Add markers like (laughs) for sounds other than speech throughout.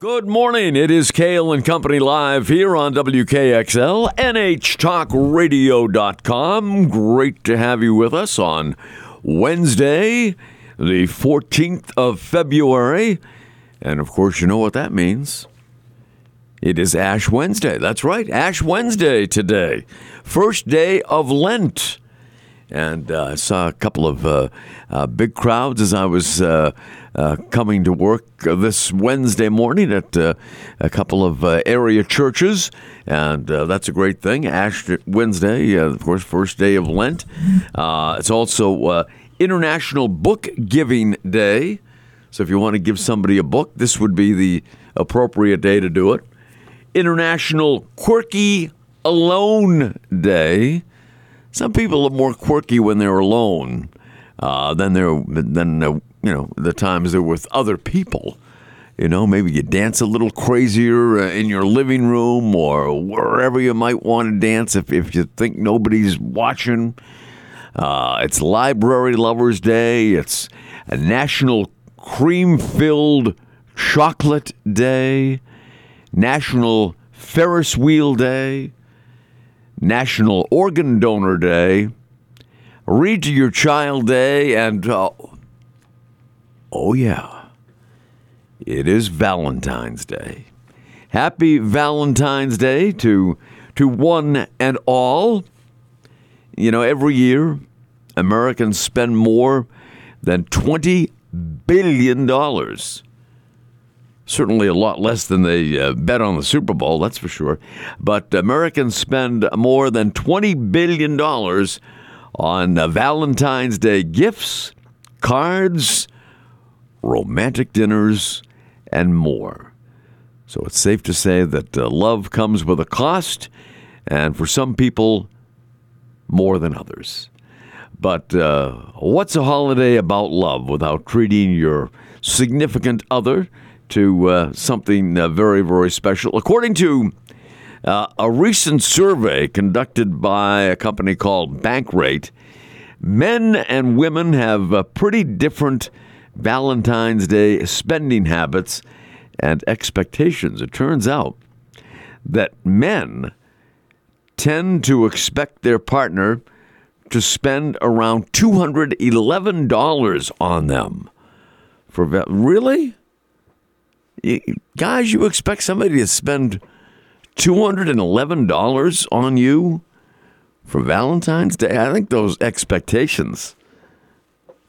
Good morning. It is Cail and Company live here on WKXL, NHTalkRadio.com. Great to have you with us on Wednesday, the 14th of February. And of course, you know what that means. It is Ash Wednesday. That's right, Ash Wednesday today. First day of Lent. And uh, I saw a couple of uh, uh, big crowds as I was uh, uh, coming to work this Wednesday morning at uh, a couple of area churches. And that's a great thing. Ash Wednesday, of course, first day of Lent. it's also International Book Giving Day. So if you want to give somebody a book, this would be the appropriate day to do it. International Quirky Alone Day. Some people are more quirky when they're alone uh, than they're than uh, you know the times they're with other people. You know, maybe you dance a little crazier uh, in your living room or wherever you might want to dance if, if you think nobody's watching. Uh, it's Library Lovers Day. It's a National Cream Filled Chocolate Day. National Ferris Wheel Day. National Organ Donor Day, Read to Your Child Day, and uh, oh, yeah, it is Valentine's Day. Happy Valentine's Day to, to one and all. You know, every year, Americans spend more than $20 billion certainly a lot less than they uh, bet on the Super Bowl, that's for sure. But Americans spend more than $20 billion on uh, Valentine's Day gifts, cards, romantic dinners, and more. So it's safe to say that uh, love comes with a cost, and for some people, more than others. But uh, what's a holiday about love without treating your significant other? to uh, something uh, very, very special. According to uh, a recent survey conducted by a company called Bankrate, men and women have pretty different Valentine's Day spending habits and expectations. It turns out that men tend to expect their partner to spend around $211 on them. For really? guys, you expect somebody to spend $211 on you for Valentine's Day? I think those expectations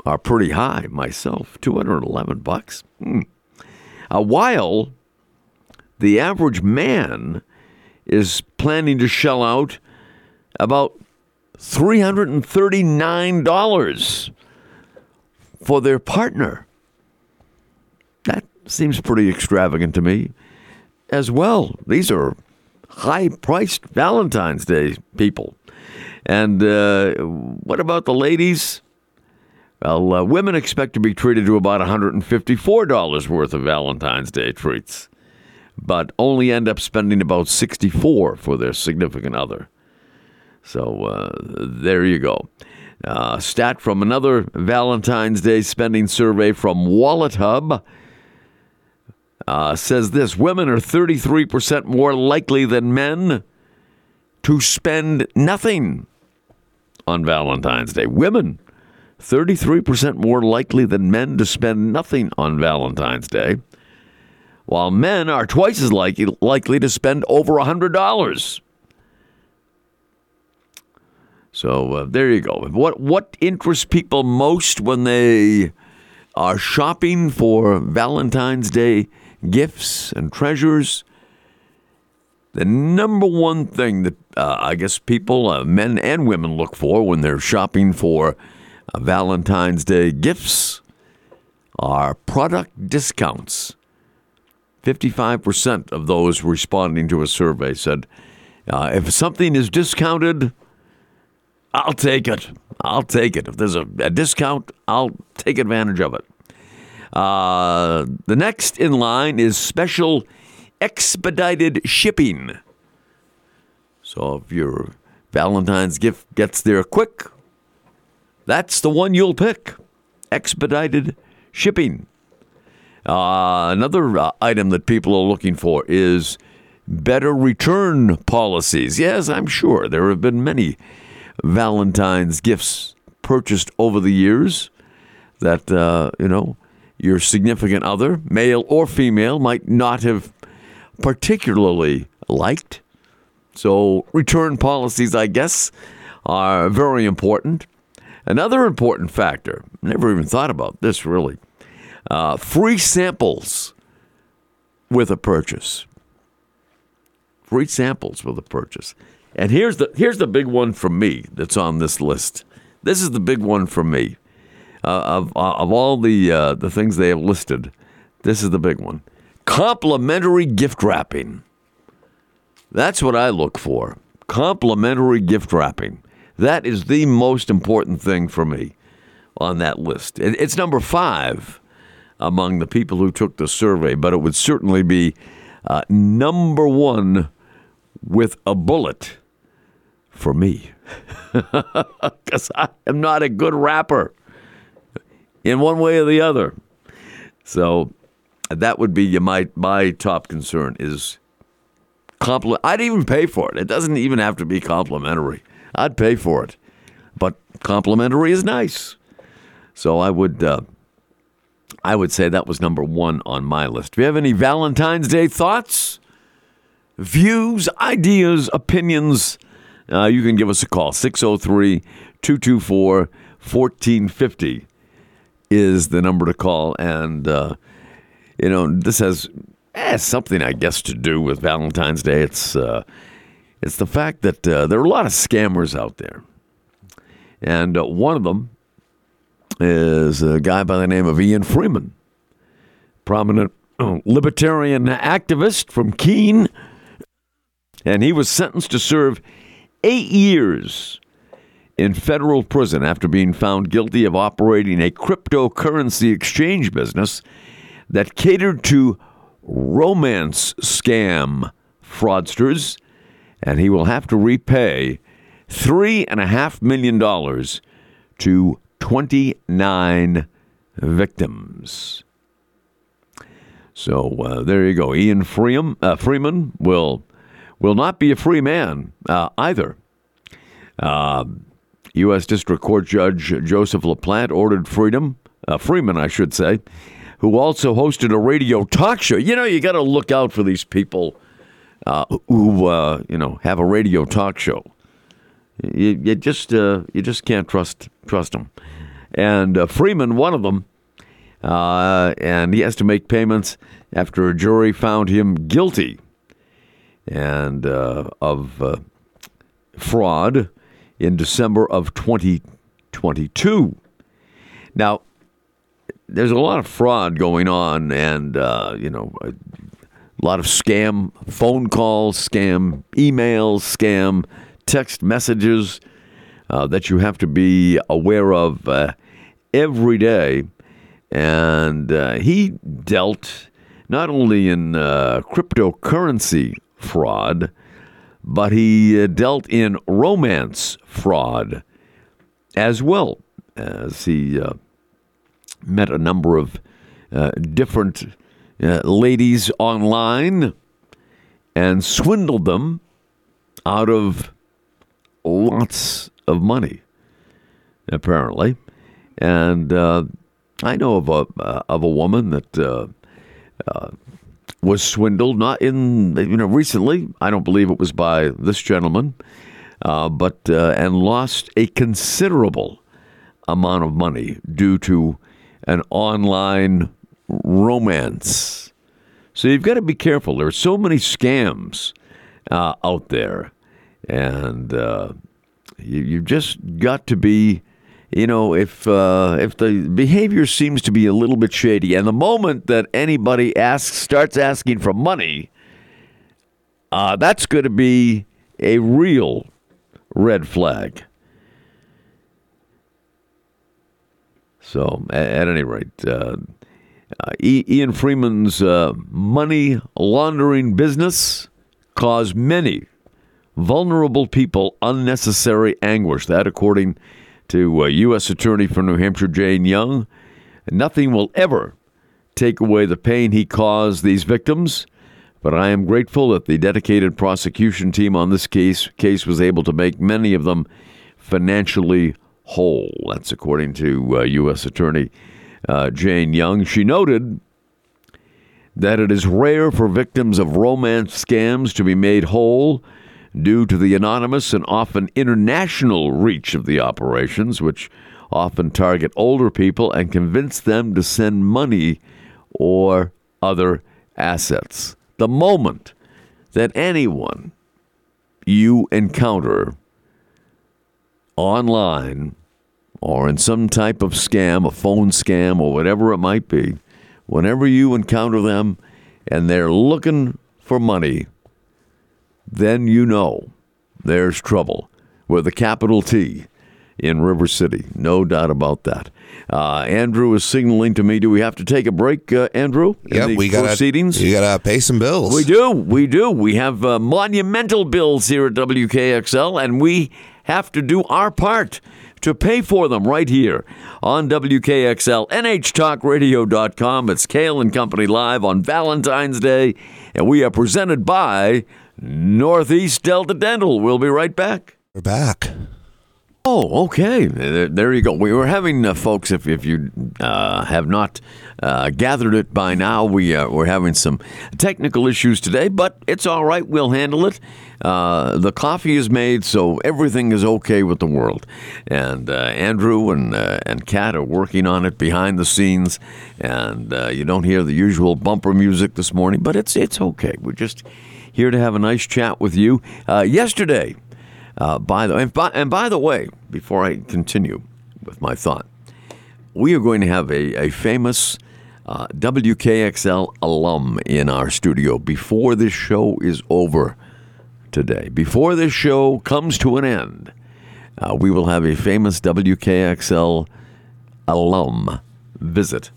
are pretty high myself. 211 bucks. Hmm. Uh, while the average man is planning to shell out about $339 for their partner. That Seems pretty extravagant to me as well. These are high priced Valentine's Day people. And uh, what about the ladies? Well, uh, women expect to be treated to about $154 worth of Valentine's Day treats, but only end up spending about 64 for their significant other. So uh, there you go. Uh, stat from another Valentine's Day spending survey from Wallet Hub uh, says this women are 33% more likely than men to spend nothing on Valentine's Day. Women, 33% more likely than men to spend nothing on Valentine's Day, while men are twice as likely, likely to spend over $100. So uh, there you go. What what interests people most when they are shopping for Valentine's Day gifts and treasures. The number one thing that uh, I guess people, uh, men and women, look for when they're shopping for Valentine's Day gifts are product discounts. 55% of those responding to a survey said, uh, if something is discounted, I'll take it. I'll take it. If there's a, a discount, I'll take advantage of it. Uh, the next in line is special expedited shipping. So if your Valentine's gift gets there quick, that's the one you'll pick. Expedited shipping. Uh, another uh, item that people are looking for is better return policies. Yes, I'm sure there have been many Valentine's gifts purchased over the years that, uh, you know, your significant other, male or female, might not have particularly liked. So, return policies, I guess, are very important. Another important factor, never even thought about this really, uh, free samples with a purchase. Free samples with a purchase. And here's the here's the big one for me that's on this list. This is the big one for me. Uh, of uh, of all the uh, the things they have listed, this is the big one. Complimentary gift wrapping. That's what I look for. Complimentary gift wrapping. That is the most important thing for me on that list. It's number five among the people who took the survey, but it would certainly be uh, number one with a bullet for me (laughs) because I am not a good rapper in one way or the other. So that would be my my top concern is compliment. I'd even pay for it. It doesn't even have to be complimentary. I'd pay for it, but complimentary is nice. So I would. Uh, I would say that was number one on my list. Do you have any Valentine's Day thoughts, views, ideas, opinions? Uh, you can give us a call. 603 224 1450 is the number to call. And, uh, you know, this has eh, something, I guess, to do with Valentine's Day. It's, uh, it's the fact that uh, there are a lot of scammers out there. And uh, one of them is a guy by the name of Ian Freeman, prominent uh, libertarian activist from Keene. And he was sentenced to serve eight years in federal prison after being found guilty of operating a cryptocurrency exchange business that catered to romance scam fraudsters, and he will have to repay $3.5 million to 29 victims. So uh, there you go. Ian Freeman, uh, Freeman will will not be a free man uh, either. U.S. Uh, District Court Judge Joseph LaPlante ordered Freedom, uh, Freeman, I should say, who also hosted a radio talk show. You know, you got to look out for these people uh, who, uh, you know, have a radio talk show. You, you just uh, you just can't trust trust them. And Freeman, one of them, and he has to make payments after a jury found him guilty and uh, of uh, fraud in December of 2022. Now, there's a lot of fraud going on, and uh, you know, a lot of scam phone calls, scam emails, scam text messages uh, that you have to be aware of uh, every day. And uh, he dealt not only in cryptocurrency fraud, but he uh, dealt in romance fraud as well as he uh, met a number of uh, different uh, ladies online and swindled them out of lots of money, apparently. And uh, I know of a uh, of a woman that was swindled, not in, you know, recently. I don't believe it was by this gentleman, uh, but, uh, and lost a considerable amount of money due to an online romance. So you've got to be careful. There are so many scams uh, out there, and uh, you, you've just got to be you know, if uh, if the behavior seems to be a little bit shady, and the moment that anybody asks starts asking for money, uh, that's going to be a real red flag. So, at, at any rate, uh, uh Ian Freeman's uh, money laundering business caused many vulnerable people unnecessary anguish. That, according to uh, U.S. Attorney for New Hampshire Jane Young. Nothing will ever take away the pain he caused these victims, but I am grateful that the dedicated prosecution team on this case case was able to make many of them financially whole. That's according to uh, U.S. Attorney uh, Jane Young. She noted that it is rare for victims of romance scams to be made whole due to the anonymous and often international reach of the operations, which often target older people and convince them to send money or other assets. The moment that anyone you encounter online or in some type of scam, a phone scam, or whatever it might be, whenever you encounter them and they're looking for money, then you know there's trouble with a capital T in River City. No doubt about that. Uh, Andrew is signaling to me. Do we have to take a break, uh, Andrew? Yeah, we got proceedings. You got to pay some bills. We do. We do. We have uh, monumental bills here at WKXL, and we have to do our part to pay for them right here on WKXL, NHTalkRadio.com. It's Cail and Company live on Valentine's Day, and we are presented by Northeast Delta Dental. We'll be right back. We're back. Oh, okay. There, you go. We were having, uh, folks, if, if you uh, have not uh, gathered it by now, we, uh, we're having some technical issues today, but it's all right. We'll handle it. Uh, the coffee is made, so everything is okay with the world. And uh, Andrew and, and Kat are working on it behind the scenes, and you don't hear the usual bumper music this morning, but it's, it's okay. We're just here to have a nice chat with you. yesterday, uh, by the and by, and by the way, before I continue with my thought, we are going to have a, a famous uh, WKXL alum in our studio before this show is over today. Before this show comes to an end, uh, we will have a famous WKXL alum visit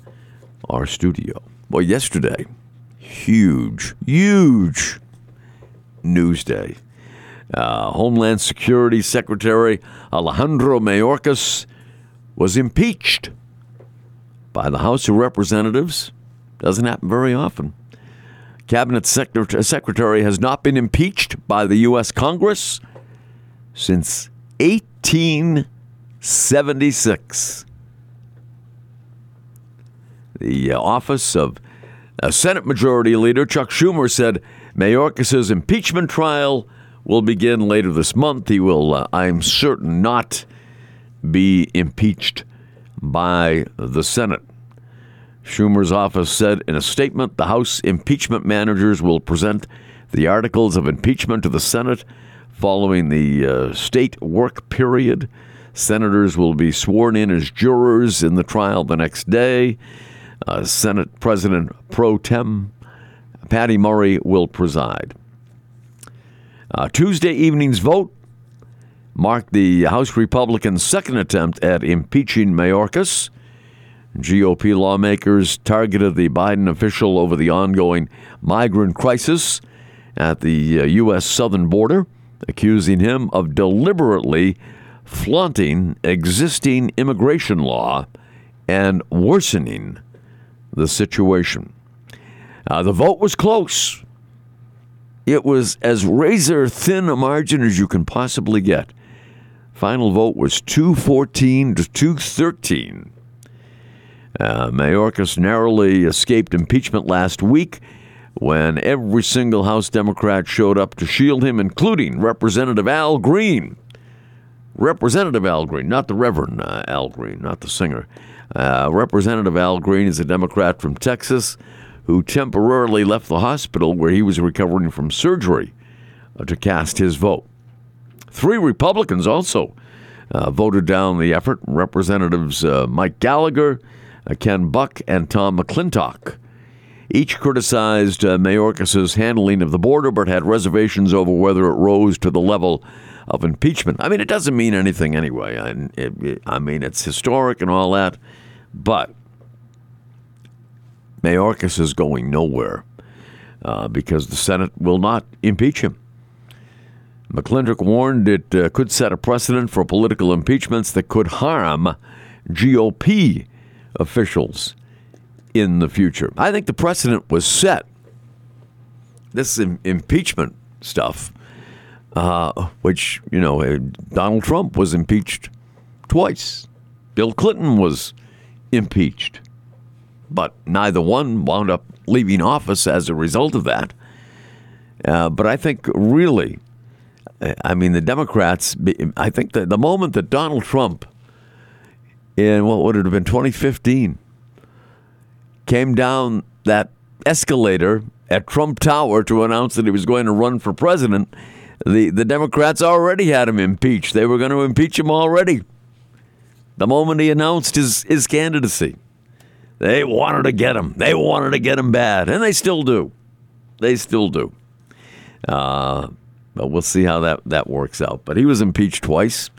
our studio. Well, yesterday, huge, huge news day uh, Homeland Security Secretary Alejandro Mayorkas was impeached by the House of Representatives. Doesn't happen very often. Cabinet Secretary has not been impeached by the U.S. Congress since 1876. The uh, office of uh, Senate Majority Leader Chuck Schumer said Mayorkas' impeachment trial will begin later this month. He will, uh, I'm certain, not be impeached by the Senate. Schumer's office said in a statement the House impeachment managers will present the articles of impeachment to the Senate following the uh, state work period. Senators will be sworn in as jurors in the trial the next day. Uh, Senate President pro tem Patty Murray will preside. Uh, Tuesday evening's vote marked the House Republicans' second attempt at impeaching Mayorkas. GOP lawmakers targeted the Biden official over the ongoing migrant crisis at the uh, U.S. southern border, accusing him of deliberately flaunting existing immigration law and worsening the situation. Uh, the vote was close. It was as razor thin a margin as you can possibly get. Final vote was 214 to 213. Uh, Mayorkas narrowly escaped impeachment last week when every single House Democrat showed up to shield him, including Representative Al Green. Representative Al Green, not the Reverend uh, Al Green, not the singer. Uh, Representative Al Green is a Democrat from Texas who temporarily left the hospital where he was recovering from surgery uh, to cast his vote. Three Republicans also uh, voted down the effort Representatives uh, Mike Gallagher, uh, Ken Buck, and Tom McClintock. Each criticized uh, Mayorkas' handling of the border, but had reservations over whether it rose to the level of impeachment. I mean, it doesn't mean anything anyway. I, it, I mean, it's historic and all that, but Mayorkas is going nowhere uh, because the Senate will not impeach him. McClintock warned it uh, could set a precedent for political impeachments that could harm GOP officials in the future. I think the precedent was set. This Im- impeachment stuff, uh, which, you know, uh, Donald Trump was impeached twice, Bill Clinton was impeached, but neither one wound up leaving office as a result of that. Uh, but I think really, I mean, the Democrats, I think that the moment that Donald Trump, in what would it have been 2015, came down that escalator at Trump Tower to announce that he was going to run for president, the, the Democrats already had him impeached. They were going to impeach him already. The moment he announced his, his candidacy, they wanted to get him. They wanted to get him bad, and they still do. They still do. Uh, but we'll see how that, that works out. But he was impeached twice.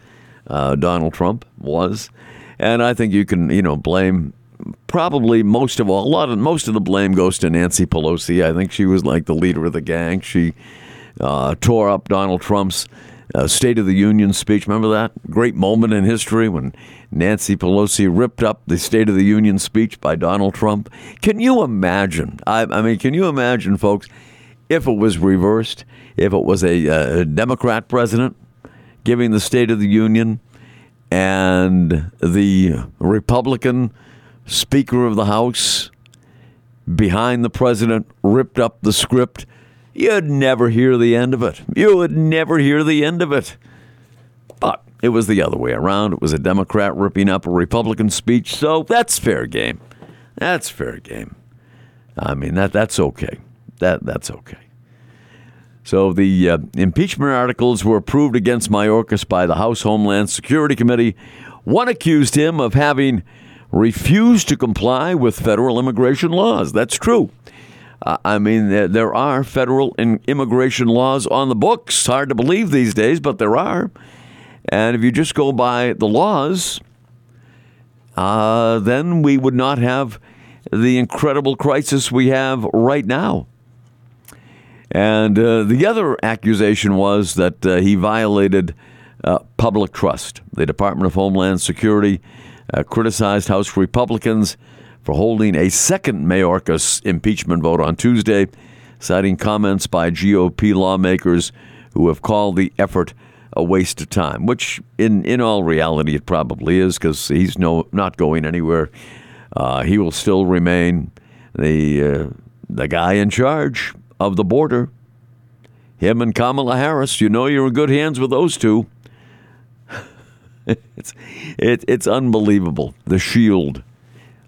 Uh, Donald Trump was, and I think you can you know blame probably most of all a lot of most of the blame goes to Nancy Pelosi. I think she was like the leader of the gang. She uh, tore up Donald Trump's uh, State of the Union speech. Remember that great moment in history when Nancy Pelosi ripped up the State of the Union speech by Donald Trump? Can you imagine? I, I mean, can you imagine, folks, if it was reversed? if it was a, a Democrat president giving the State of the Union and the Republican Speaker of the House behind the president ripped up the script, you'd never hear the end of it. You would never hear the end of it. But it was the other way around. It was a Democrat ripping up a Republican speech, so that's fair game. That's fair game. I mean that that's okay. That that's okay. So the uh, impeachment articles were approved against Mayorkas by the House Homeland Security Committee. One accused him of having refused to comply with federal immigration laws. That's true. Uh, I mean, there, there are federal immigration laws on the books. Hard to believe these days, but there are. And if you just go by the laws, uh, then we would not have the incredible crisis we have right now. And uh, the other accusation was that uh, he violated uh, public trust. The Department of Homeland Security uh, criticized House Republicans for holding a second Mayorkas impeachment vote on Tuesday, citing comments by GOP lawmakers who have called the effort a waste of time, which in, in all reality it probably is because he's no, not going anywhere. Uh, he will still remain the, uh, the guy in charge of the border. Him and Kamala Harris, you know you're in good hands with those two. (laughs) it's, it, it's unbelievable, the shield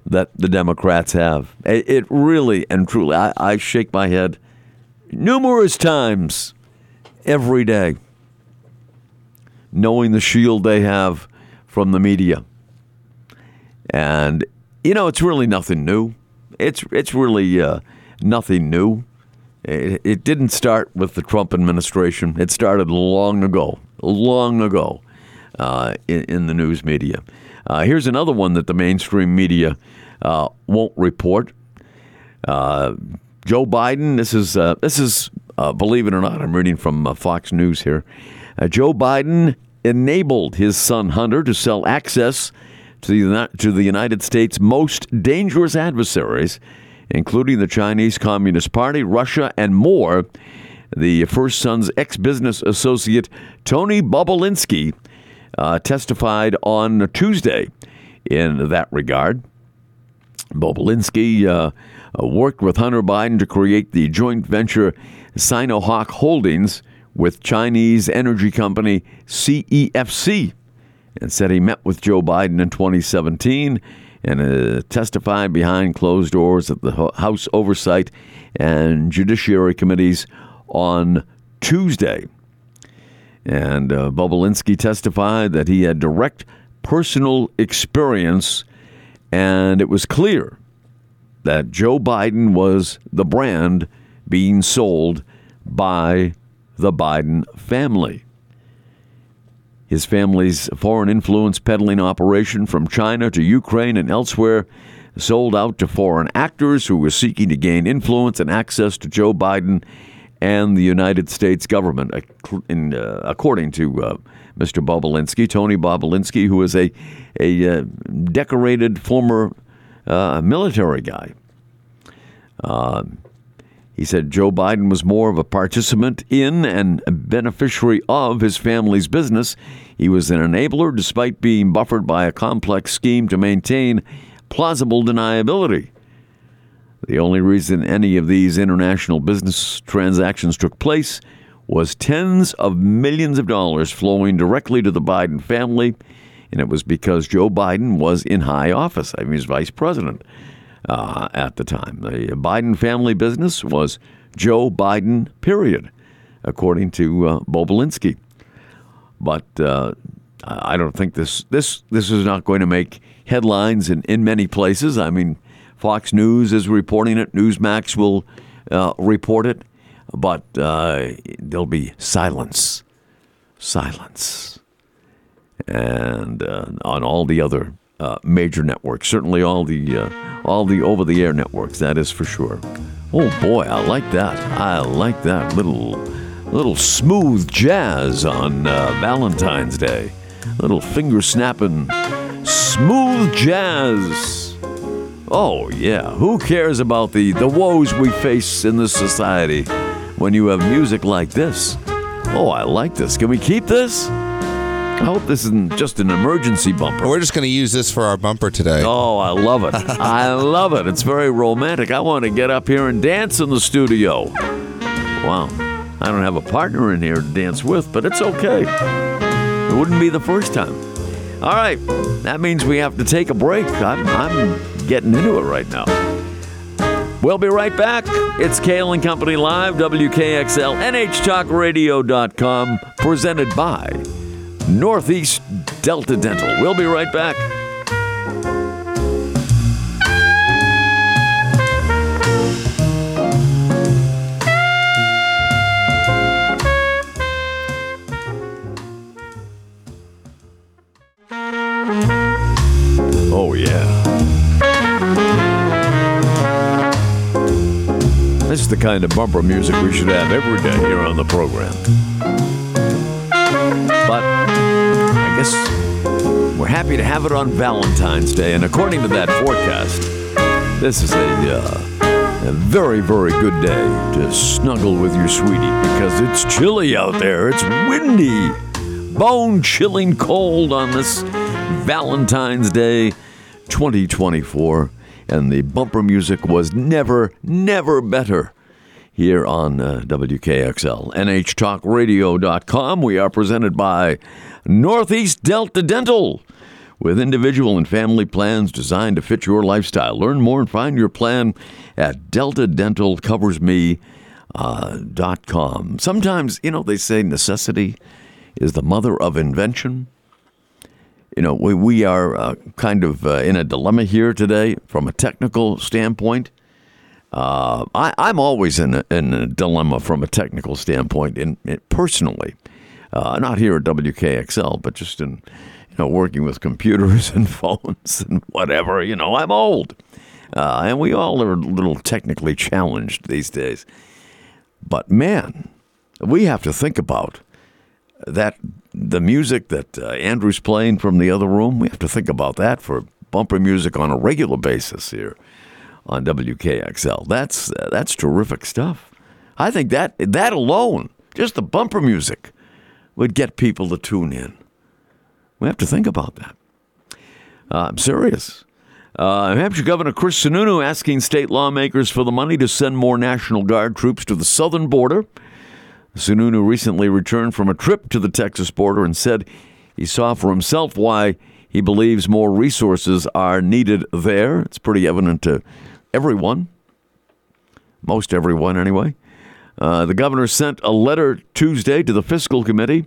that the Democrats have. It, it really and truly, I, I shake my head numerous times every day, knowing the shield they have from the media. And, you know, it's really nothing new. It's, it's really uh, nothing new. It, it didn't start with the Trump administration. It started long ago, long ago uh, in, in, the news media. Uh, here's another one that the mainstream media uh, won't report. Uh, Joe Biden. This is uh, this is believe it or not. I'm reading from Fox News here. Joe Biden enabled his son Hunter to sell access to the to the United States' most dangerous adversaries including the Chinese Communist Party, Russia, and more. The First Son's ex business associate, Tony Bobulinski, uh, testified on Tuesday in that regard. Bobulinski uh, worked with Hunter Biden to create the joint venture Sinohawk Holdings with Chinese energy company CEFC and said he met with Joe Biden in 2017 and uh, testified behind closed doors at the House Oversight and Judiciary Committees on Tuesday. And uh, Bobulinski testified that he had direct personal experience, and it was clear that Joe Biden was the brand being sold by the Biden family. His family's foreign influence peddling operation from China to Ukraine and elsewhere sold out to foreign actors who were seeking to gain influence and access to Joe Biden and the United States government, uh, according to uh, Mr. Bobulinski, Tony Bobulinski, who is a, a uh, decorated former uh, military guy. He said Joe Biden was more of a participant in and beneficiary of his family's business. He was an enabler despite being buffered by a complex scheme to maintain plausible deniability. The only reason any of these international business transactions took place was tens of millions of dollars flowing directly to the Biden family, and it was because Joe Biden was in high office. I mean, he was vice president uh, at the time. The Biden family business was Joe Biden, period, according to uh, Bobulinski. But uh, I don't think this this this is not going to make headlines in, in many places. I mean, Fox News is reporting it. Newsmax will uh, report it, but uh, there'll be silence, silence, and uh, on all the other uh, major networks. Certainly, all the uh, all the over-the-air networks. That is for sure. Oh boy, I like that. I like that little little smooth jazz on uh, Valentine's Day. Little finger snapping, smooth jazz. Oh yeah, who cares about the the woes we face in this society when you have music like this? Oh, I like this. Can we keep this? I hope this isn't just an emergency bumper. We're just going to use this for our bumper today. Oh, I love it. (laughs) I love it. It's very romantic. I want to get up here and dance in the studio. Wow. I don't have a partner in here to dance with, but it's okay. It wouldn't be the first time. All right. That means we have to take a break. I'm, I'm getting into it right now. We'll be right back. It's Cail and Company Live, WKXL, NHTalkRadio.com, presented by Northeast Delta Dental. We'll be right back. Oh, yeah. This is the kind of bumper music we should have every day here on the program. We're happy to have it on Valentine's Day. And according to that forecast, this is a, uh, a very, very good day to snuggle with your sweetie because it's chilly out there. It's windy, bone chilling cold on this Valentine's Day 2024. And the bumper music was never, never better here on uh, WKXL. NHTalkRadio.com. We are presented by Northeast Delta Dental with individual and family plans designed to fit your lifestyle. Learn more and find your plan at delta dental deltadentalcoversme.com. Uh, Sometimes, you know, they say necessity is the mother of invention. You know, we, we are uh, kind of uh, in a dilemma here today from a technical standpoint. Uh, I, I'm always in a, in a dilemma from a technical standpoint, in, in personally, uh, not here at WKXL, but just in you know working with computers (laughs) and phones and whatever. You know, I'm old, uh, and we all are a little technically challenged these days. But man, we have to think about that. The music that uh, Andrew's playing from the other room, we have to think about that for bumper music on a regular basis here on WKXL. That's uh, that's terrific stuff. I think that that alone, just the bumper music, would get people to tune in. We have to think about that. Uh, I'm serious. Uh, New Hampshire Governor Chris Sununu asking state lawmakers for the money to send more National Guard troops to the southern border. Sununu recently returned from a trip to the Texas border and said he saw for himself why he believes more resources are needed there. It's pretty evident to everyone, most everyone anyway. Uh, the governor sent a letter Tuesday to the fiscal committee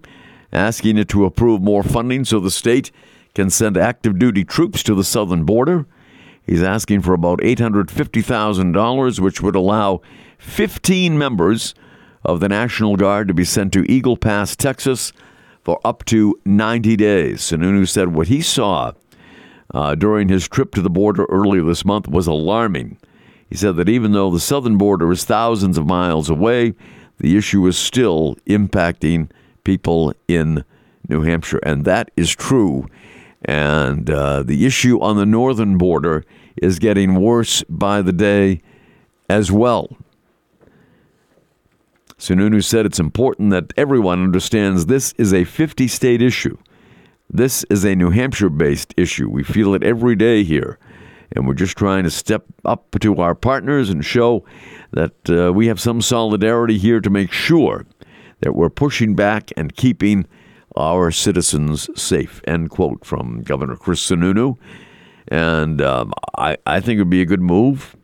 asking it to approve more funding so the state can send active duty troops to the southern border. He's asking for about $850,000, which would allow 15 members of the National Guard to be sent to Eagle Pass, Texas, for up to 90 days. Sununu said what he saw uh, during his trip to the border earlier this month was alarming. He said that even though the southern border is thousands of miles away, the issue is still impacting people in New Hampshire. And that is true. And uh, the issue on the northern border is getting worse by the day as well. Sununu said it's important that everyone understands this is a 50 state issue. This is a New Hampshire based issue. We feel it every day here. And we're just trying to step up to our partners and show that uh, we have some solidarity here to make sure that we're pushing back and keeping our citizens safe. End quote from Governor Chris Sununu. And um, I, I think it would be a good move.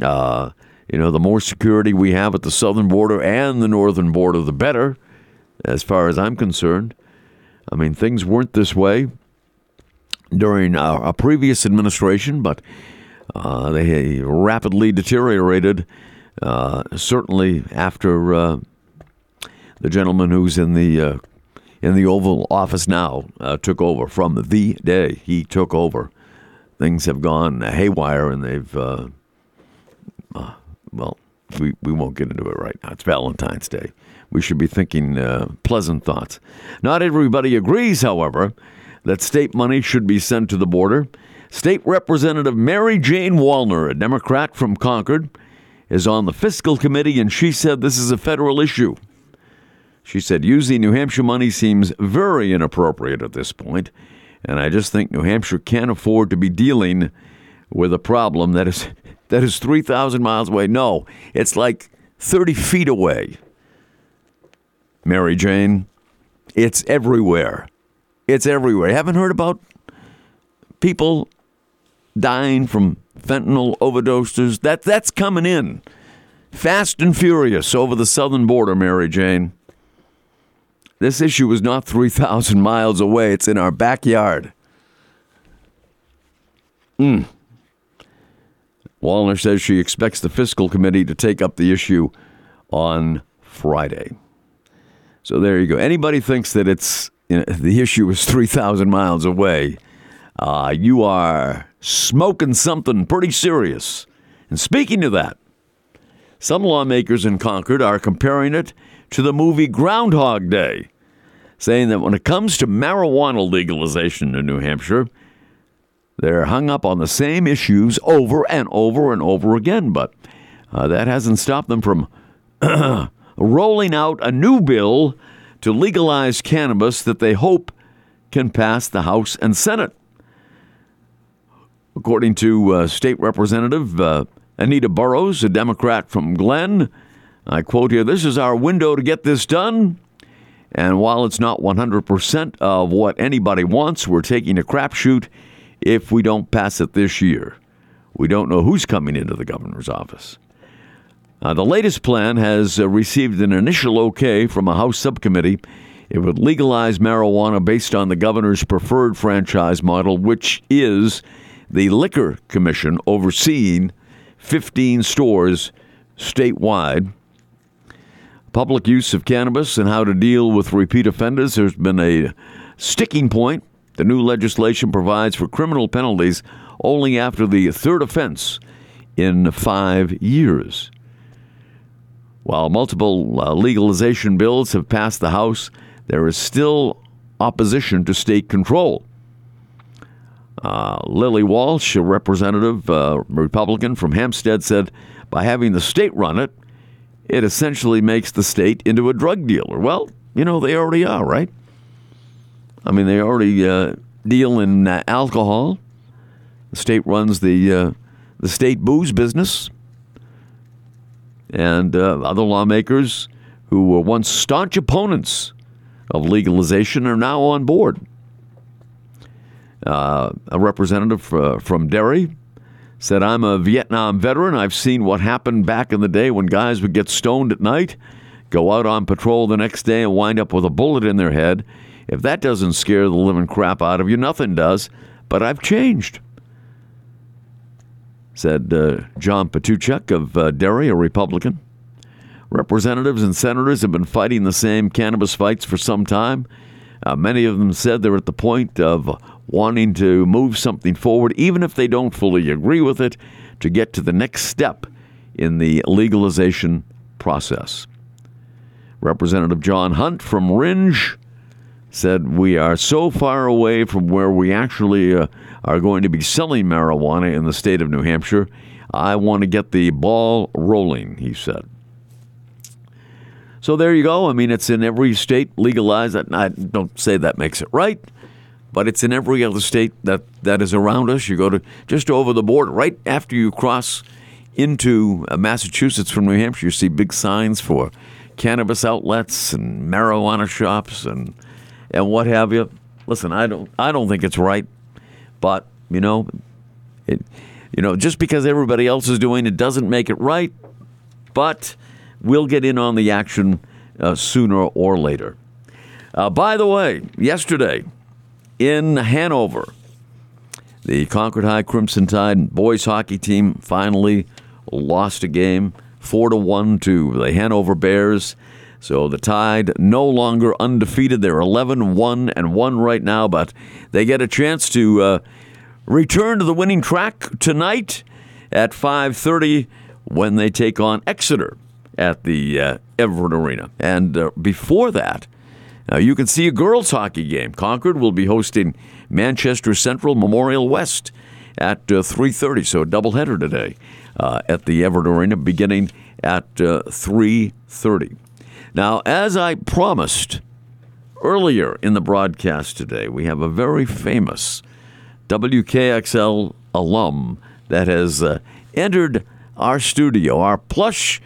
Uh, you know, the more security we have at the southern border and the northern border, the better, as far as I'm concerned. I mean, things weren't this way during a, a previous administration, but uh, they rapidly deteriorated, uh, certainly after uh, the gentleman who's in the uh, in the Oval Office now uh, took over from the day he took over. Things have gone haywire, and they've uh, well, we, we won't get into it right now. It's Valentine's Day. We should be thinking uh, pleasant thoughts. Not everybody agrees, however, that state money should be sent to the border. State Representative Mary Jane Wallner, a Democrat from Concord, is on the fiscal committee, and she said this is a federal issue. She said using New Hampshire money seems very inappropriate at this point, and I just think New Hampshire can't afford to be dealing with a problem that is (laughs) that is 3,000 miles away. No, it's like 30 feet away. Mary Jane, it's everywhere. It's everywhere. Haven't heard about people dying from fentanyl overdoses? That that's coming in fast and furious over the southern border, Mary Jane. This issue is not 3,000 miles away. It's in our backyard. Hmm. Wallner says she expects the fiscal committee to take up the issue on Friday. So there you go. Anybody thinks that it's you know, the issue is 3,000 miles away, uh, you are smoking something pretty serious. And speaking of that, some lawmakers in Concord are comparing it to the movie Groundhog Day, saying that when it comes to marijuana legalization in New Hampshire, they're hung up on the same issues over and over and over again, but uh, that hasn't stopped them from (clears throat) rolling out a new bill to legalize cannabis that they hope can pass the House and Senate. According to uh, State Representative uh, Anita Burroughs, a Democrat from Glen, I quote here This is our window to get this done. And while it's not 100% of what anybody wants, we're taking a crapshoot if we don't pass it this year. We don't know who's coming into the governor's office. Uh, the latest plan has uh, received an initial okay from a House subcommittee. It would legalize marijuana based on the governor's preferred franchise model, which is the Liquor Commission overseeing 15 stores statewide. Public use of cannabis and how to deal with repeat offenders has been a sticking point the new legislation provides for criminal penalties only after the third offense in five years. While multiple uh, legalization bills have passed the House, there is still opposition to state control. Uh, Lilli Walsh, a representative, uh, Republican from Hampstead, said by having the state run it, it essentially makes the state into a drug dealer. Well, you know, they already are, right? I mean, they already uh, deal in uh, alcohol. The state runs the uh, the state booze business, and uh, other lawmakers who were once staunch opponents of legalization are now on board. Uh, a representative uh, from Derry said, "I'm a Vietnam veteran. I've seen what happened back in the day when guys would get stoned at night." Go out on patrol the next day and wind up with a bullet in their head if that doesn't scare the living crap out of you, nothing does. But I've changed, said uh, John Potucek of uh, Derry, a Republican. Representatives and senators have been fighting the same cannabis fights for some time. Uh, many of them said they're at the point of wanting to move something forward, even if they don't fully agree with it, to get to the next step in the legalization process. Representative John Hunt from Rindge said we are so far away from where we actually uh, are going to be selling marijuana in the state of New Hampshire. I want to get the ball rolling, he said. So there you go. I mean, it's in every state legalized. I don't say that makes it right, but it's in every other state that, that is around us. You go to just over the border, right after you cross into uh, Massachusetts from New Hampshire, you see big signs for cannabis outlets and marijuana shops and and what have you. Listen, I don't I don't think it's right, but you know, it you know just because everybody else is doing it doesn't make it right. But we'll get in on the action uh, sooner or later. Uh, by the way, yesterday in Hanover, the Concord High Crimson Tide boys hockey team finally lost a game, four to one to the Hanover Bears. So the Tide no longer undefeated. They're 11 1 and 1 right now, but they get a chance to uh, return to the winning track tonight at 5:30 when they take on Exeter at the uh, Everett Arena. And uh, before that, uh, you can see a girls hockey game. Concord will be hosting Manchester Central Memorial West at 3:30, so a doubleheader today uh, at the Everett Arena, beginning at 3:30. Now, as I promised earlier in the broadcast today, we have a very famous WKXL alum that has uh, entered our studio, our plush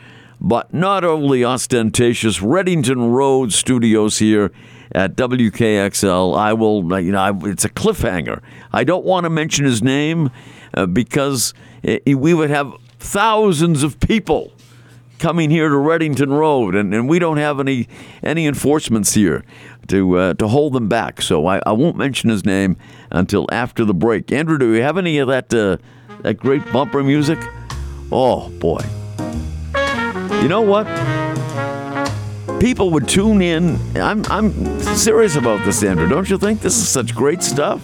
but not only ostentatious Redington Road studios here at WKXL. I will, you know, I, it's a cliffhanger. I don't want to mention his name uh, because it, we would have thousands of people coming here to Redington Road, and, and we don't have any any enforcements here to uh, to hold them back. So I, I won't mention his name until after the break. Andrew, do we have any of that uh, that great bumper music? Oh boy. You know what? People would tune in. I'm, I'm serious about this, Andrew. Don't you think this is such great stuff?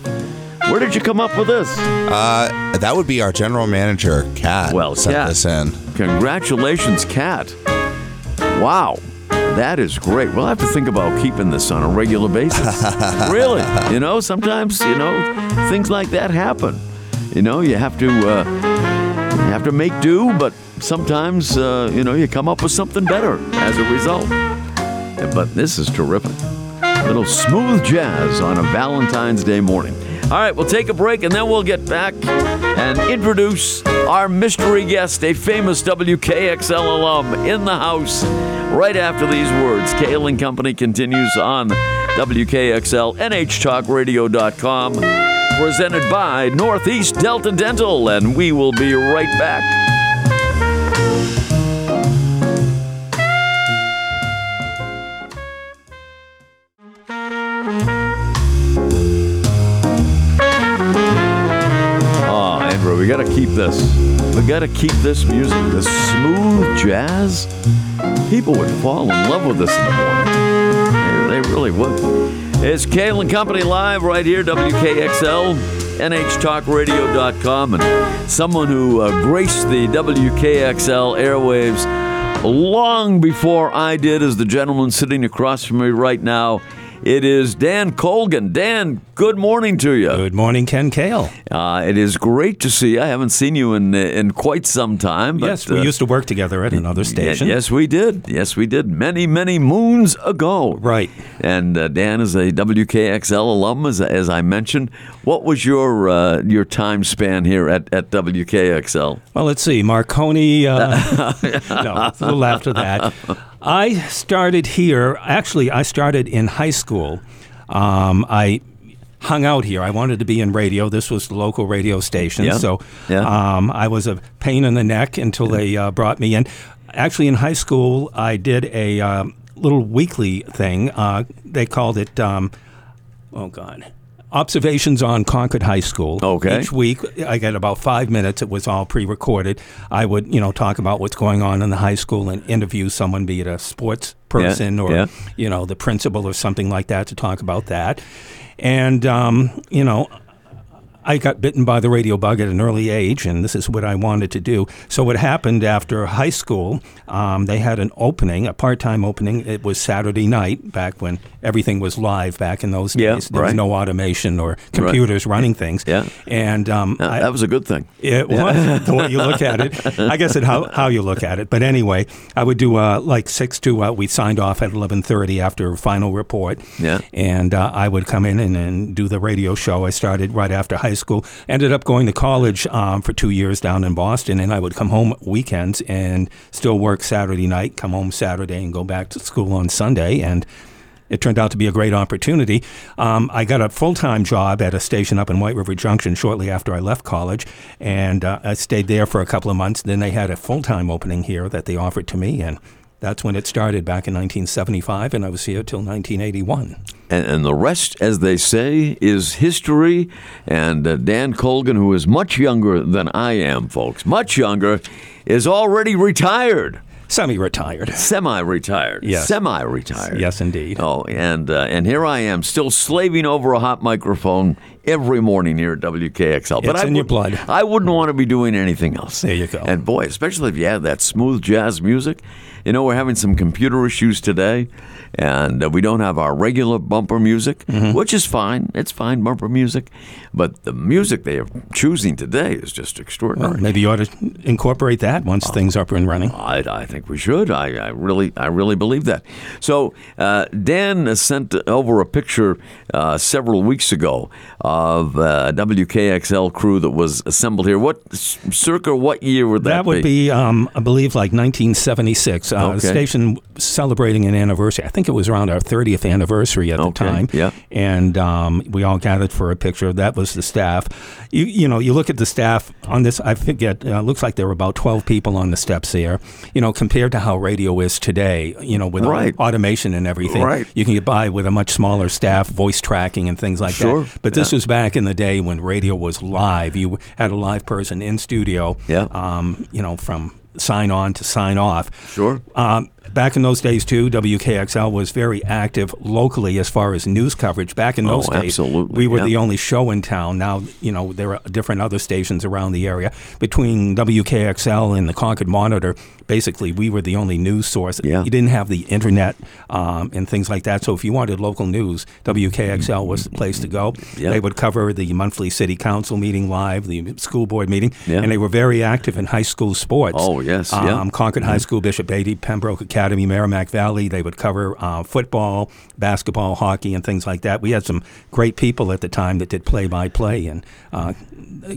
Where did you come up with this? Uh, that would be our general manager, Kat. Well, sent Kat. this in. Congratulations, Kat. Wow. That is great. We'll have to think about keeping this on a regular basis. (laughs) really. You know, sometimes, you know, things like that happen. You know, you have to uh, you have to make do, but sometimes, uh, you know, you come up with something better as a result. But this is terrific. Little smooth jazz on a Valentine's Day morning. All right, we'll take a break and then we'll get back and introduce our mystery guest, a famous WKXL alum in the house right after these words. Cail and Company continues on WKXL, NHTalkRadio.com, presented by Northeast Delta Dental, and we will be right back. This. We gotta keep this music, this smooth jazz. People would fall in love with this in the morning. They, they really would. It's Cail and Company live right here, WKXL, NHTalkRadio.com, and someone who uh, graced the WKXL airwaves long before I did is the gentleman sitting across from me right now. It is Dan Colgan. Dan, good morning to you. Good morning, Ken Cail. Uh, it is great to see you. I haven't seen you in in quite some time. But, yes, we uh, used to work together at another y- station. yes, we did. Yes, we did. Many, many moons ago. Right. And uh, Dan is a WKXL alum, as, as I mentioned. What was your uh, your time span here at, at WKXL? Well, let's see. Marconi. Uh, (laughs) no, a little after that. (laughs) I started here. Actually, I started in high school. Um, I hung out here. I wanted to be in radio. This was the local radio station. Yeah. So Yeah. um, I was a pain in the neck until they uh, brought me in. Actually, in high school, I did a um, little weekly thing. Uh, they called it, um, oh, God. Observations on Concord High School. Okay. Each week, I get about five minutes. It was all pre-recorded. I would, you know, talk about what's going on in the high school and interview someone, be it a sports person or, yeah. you know, the principal or something like that, to talk about that. And um, you know, I got bitten by the radio bug at an early age, and this is what I wanted to do. So, what happened after high school, um, they had an opening, a part time opening. It was Saturday night, back when everything was live back in those Yeah, days. There was right. no automation or computers running things. Yeah. And um, Uh, I- that was a good thing. it was (laughs) the way you look at it. I guess it how, how you look at it. But anyway, I would do uh, like six to uh, we signed off at eleven thirty after final report. Yeah. And uh, I would come in and, and do the radio show. I started right after high school. Ended up going to college um, for two years down in Boston, and I would come home weekends and still work Saturday night. Come home Saturday and go back to school on Sunday and. It turned out to be a great opportunity. Um, I got a full time job at a station up in White River Junction shortly after I left college, and uh, I stayed there for a couple of months. Then they had a full time opening here that they offered to me, and that's when it started back in 1975, and I was here till 1981. And, and the rest, as they say, is history. And uh, Dan Colgan, who is much younger than I am, folks, much younger, is already retired. Semi retired. Semi-retired. Yes. Semi-retired. Yes, indeed. Oh, and uh, and here I am, still slaving over a hot microphone every morning here at WKXL. It's I in your blood. I wouldn't want to be doing anything else. There you go. And boy, especially if you have that smooth jazz music. You know, we're having some computer issues today, and uh, we don't have our regular bumper music, Mm-hmm. which is fine. It's fine bumper music, but the music they are choosing today is just extraordinary. Well, maybe you ought to incorporate that once things are up and running. I, I think we should. I, I really, I really believe that. So uh, Dan sent over a picture uh, several weeks ago of uh, WKXL crew that was assembled here. What circa what year would that, be? That would be, um, I believe, like 1976. Uh, Okay. The station celebrating an anniversary. I think it was around our 30th anniversary at the time. yeah. And um, we all gathered for a picture. That was the staff. You, you know, you look at the staff on this. I forget. Uh, looks like there were about 12 people on the steps there. You know, compared to how radio is today. You know, with Right. automation and everything, Right. you can get by with a much smaller staff, voice tracking and things like Sure, that. But this was back in the day when radio was live. You had a live person in studio. Yeah. Um, you know, from sign on to sign off. Sure. Um, back in those days too, WKXL was very active locally as far as news coverage. Back in those Oh, days, absolutely, we were yeah. the only show in town. Now, you know, there are different other stations around the area. Between WKXL and the Concord Monitor, basically, we were the only news source. Yeah. You didn't have the internet um, and things like that. So if you wanted local news, WKXL was the place to go. Yeah. They would cover the monthly city council meeting live, the school board meeting, Yeah. and they were very active in high school sports. Oh, yes, yeah. Um, Concord High School, Bishop Brady, Pembroke Academy, Merrimack Valley. They would cover uh, football, basketball, hockey, and things like that. We had some great people at the time that did play by play and uh,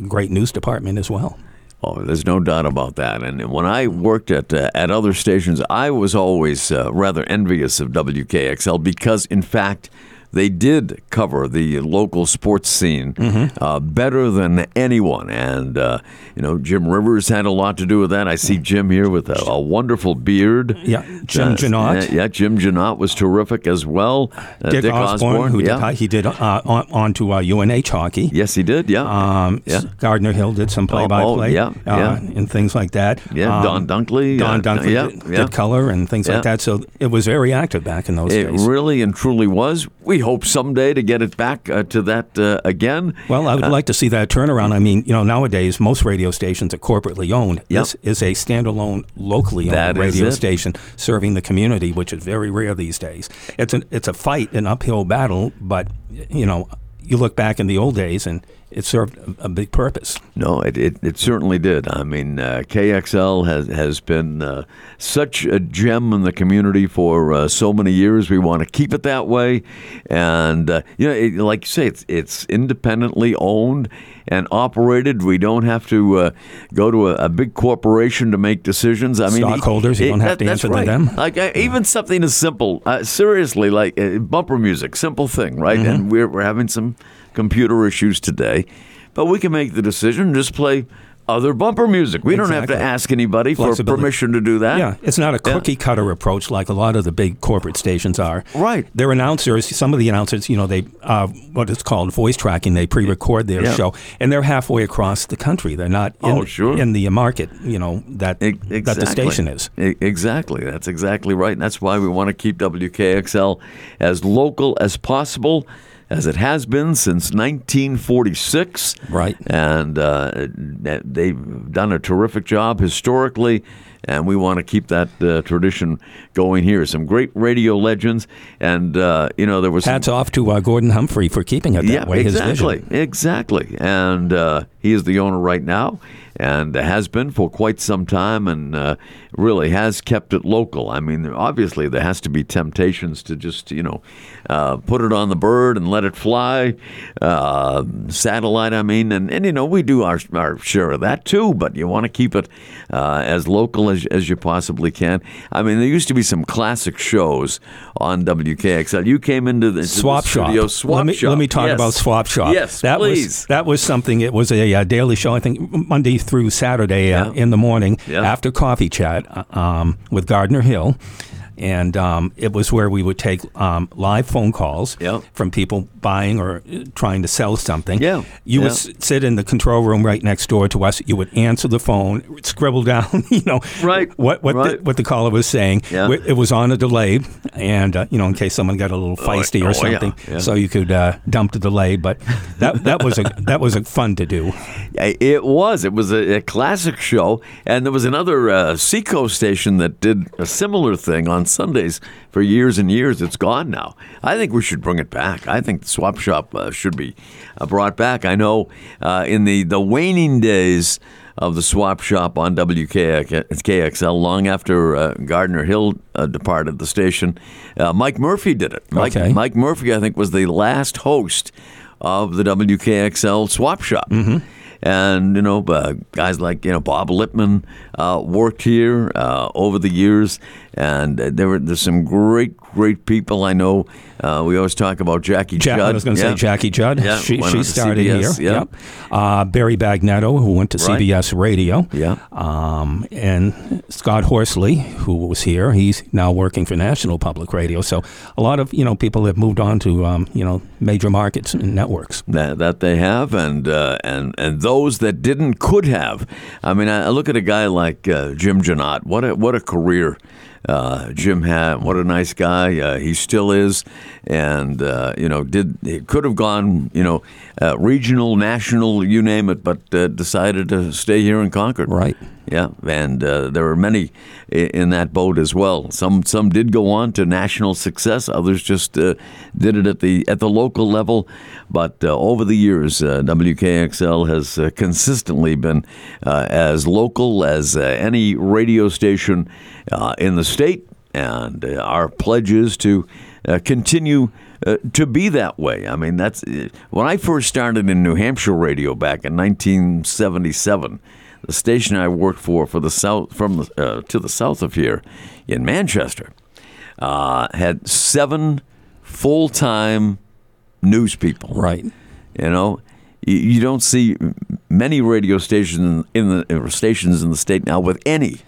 great news department as well. Oh, there's no doubt about that. And when I worked at uh, at other stations, I was always uh, rather envious of WKXL because, in fact, they did cover the local sports scene Mm-hmm. uh, better than anyone. And uh, you know, Jim Rivers had a lot to do with that. I see Jim here with a, a wonderful beard. Yeah, Jim Janot. Yeah, yeah, Jim Janot was terrific as well. Uh, Dick, Osborne, who yeah. did he did uh, on, on to uh, UNH hockey. Yes, he did. Yeah. Um, Yeah. Gardner Hill did some play-by-play, yeah, uh, yeah. and things like that. Yeah, Um, Don Dunkley. Don Dunkley yeah, did, did color and things like that. So it was very active back in those It days. It really and truly was. We hope someday to get it back uh, to that uh, again. Well, I would like to see that turnaround. I mean, you know, nowadays most radio stations are corporately owned. Yep. This is a standalone, locally owned That radio station serving the community, which is very rare these days. It's an it's a fight, an uphill battle, but you know, you look back in the old days and it served a, a big purpose. No, it, it, it certainly did. I mean, uh, KXL has has been uh, such a gem in the community for uh, so many years. We want to keep it that way, and uh, you know, it, like you say, it's it's independently owned and operated. We don't have to uh, go to a, a big corporation to make decisions. I mean, Stockholders, you don't have to that's answer to them. Like uh, even something as simple, uh, seriously, like uh, bumper music, simple thing, right? Mm-hmm. And we're we're having some computer issues today, but we can make the decision and just play other bumper music. We don't have to ask anybody for permission to do that. Yeah, it's not a cookie cutter approach like a lot of the big corporate stations are. Right. Their announcers, some of the announcers, you know, they uh, what is called voice tracking. They pre-record their Yeah. show, and they're halfway across the country. They're not in, Oh, sure. in the market, you know, that E- that the station is. E- Exactly. That's exactly right. And that's why we want to keep WKXL as local as possible. As it has been since 1946. Right. And uh, they've done a terrific job historically, and we want to keep that uh, tradition going here. Some great radio legends, and uh, you know there was hats off to uh, Gordon Humphrey for keeping it that yeah, way. exactly, exactly, and uh, he is the owner right now, and has been for quite some time, and uh, really has kept it local. I mean, obviously there has to be temptations to just you know uh, put it on the bird and let it fly, uh, satellite. I mean, and, and you know we do our our share of that too, but you want to keep it uh, as local as, as you possibly can. I mean, there used to be some classic shows on WKXL. You came into the, into Swap the Shop. Swap let me, Shop. Let me talk Yes. about Swap Shop. Yes, that please. was that was something. It was a, uh daily show. I think Monday through Saturday uh, Yeah. in the morning Yeah. after coffee chat uh, um, with Gardner Hill. And um, it was where we would take um, live phone calls Yeah. from people buying or uh, trying to sell something. Yeah. You would s- sit in the control room right next door to us. You would answer the phone, scribble down, (laughs) you know, Right, what what right. the, what the caller was saying. Yeah. It was on a delay, and uh, you know, in case someone got a little feisty oh, or something, yeah. so you could uh, dump the delay. But that that was a that was a fun to do. It was. It was a, a classic show, and there was another uh, Seacoast station that did a similar thing on Sundays for years and years. It's gone now. I think we should bring it back. I think the Swap Shop uh, should be uh, brought back. I know uh, in the the waning days of the Swap Shop on WKXL, long after uh, Gardner Hill uh, departed the station, uh, Mike Murphy did it. Mike, Okay. Mike Murphy, I think, was the last host of the WKXL Swap Shop. And you know, uh, guys like you know Bob Lippman uh, worked here uh, over the years, and uh, there were there's some great great people I know. Uh, we always talk about Jackie Ja- Judd. I was going to Yeah. say Jackie Judd. Yeah, she she started CBS, here. yeah. Yep. Uh, Barry Bagnato, who went to Right. CBS Radio. Yeah. Um, and Scott Horsley, who was here, he's now working for National Public Radio. So a lot of you know people have moved on to um, you know major markets and networks. that, that they have, and uh, and and those that didn't could have. I mean, I, I look at a guy like uh, Jim Janot. What a what a career uh, Jim had. What a nice guy uh, he still is, and uh, you know, did he could have gone you know uh, regional, national, you name it, but uh, decided to stay here in Concord. Right. Yeah, and uh, there were many in that boat as well. Some some did go on to national success. Others just uh, did it at the at the local level. But uh, over the years, uh, WKXL has uh, consistently been uh, as local as any radio station in the state, and our pledge is to continue. Uh, to be that way. I mean, that's when I first started in New Hampshire radio back in 1977 the station I worked for for the south from the, uh, to the south of here in Manchester uh, had seven full time news people. Right. You know, you, you don't see many radio stations in the stations in the state now with any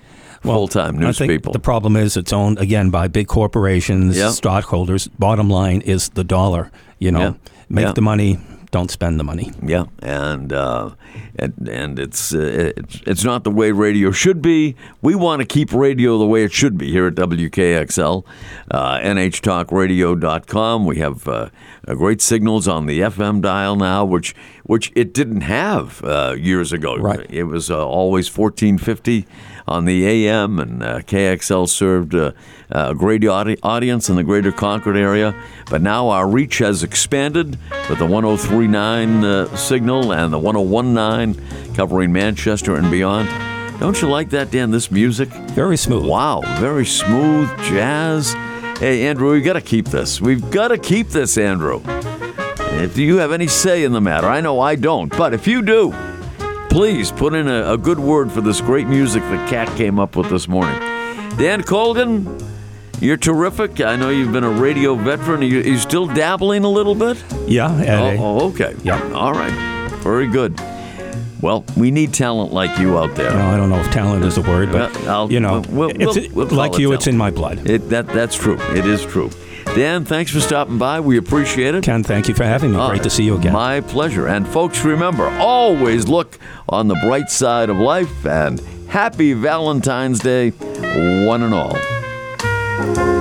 full time news think people. the problem is it's owned again by big corporations, Yeah. stockholders. Bottom line is the dollar. You know, make the money, don't spend the money. Yeah, and uh, and, and it's, uh, it's not the way radio should be. We want to keep radio the way it should be here at WKXL, uh, NHTalkRadio.com. We have uh, uh, great signals on the FM dial now, which which it didn't have uh, years ago. Right. It was uh, always 1450 on the AM, and uh, KXL served uh, a great audi- audience in the greater Concord area. But now our reach has expanded with the 1039 uh, signal and the 1019 covering Manchester and beyond. Don't you like that, Dan? This music? Very smooth. Wow, very smooth jazz. Hey, Andrew, we've got to keep this. We've got to keep this, Andrew. If you have any say in the matter, I know I don't, but if you do, please put in a, a good word for this great music that Kat came up with this morning. Dan Colgan, you're terrific. I know you've been a radio veteran. Are you, are you still dabbling a little bit? Yeah. Oh, oh, okay. Yep. All right. Very good. Well, we need talent like you out there. No, I don't know if talent is a word, but I'll- you know, we'll- we'll- it's, we'll like you, it's in my blood. It, that that's true. It is true. Dan, thanks for stopping by. We appreciate it. Ken, thank you for having me. Uh, Great to see you again. My pleasure. And folks, remember, always look on the bright side of life. And happy Valentine's Day, one and all.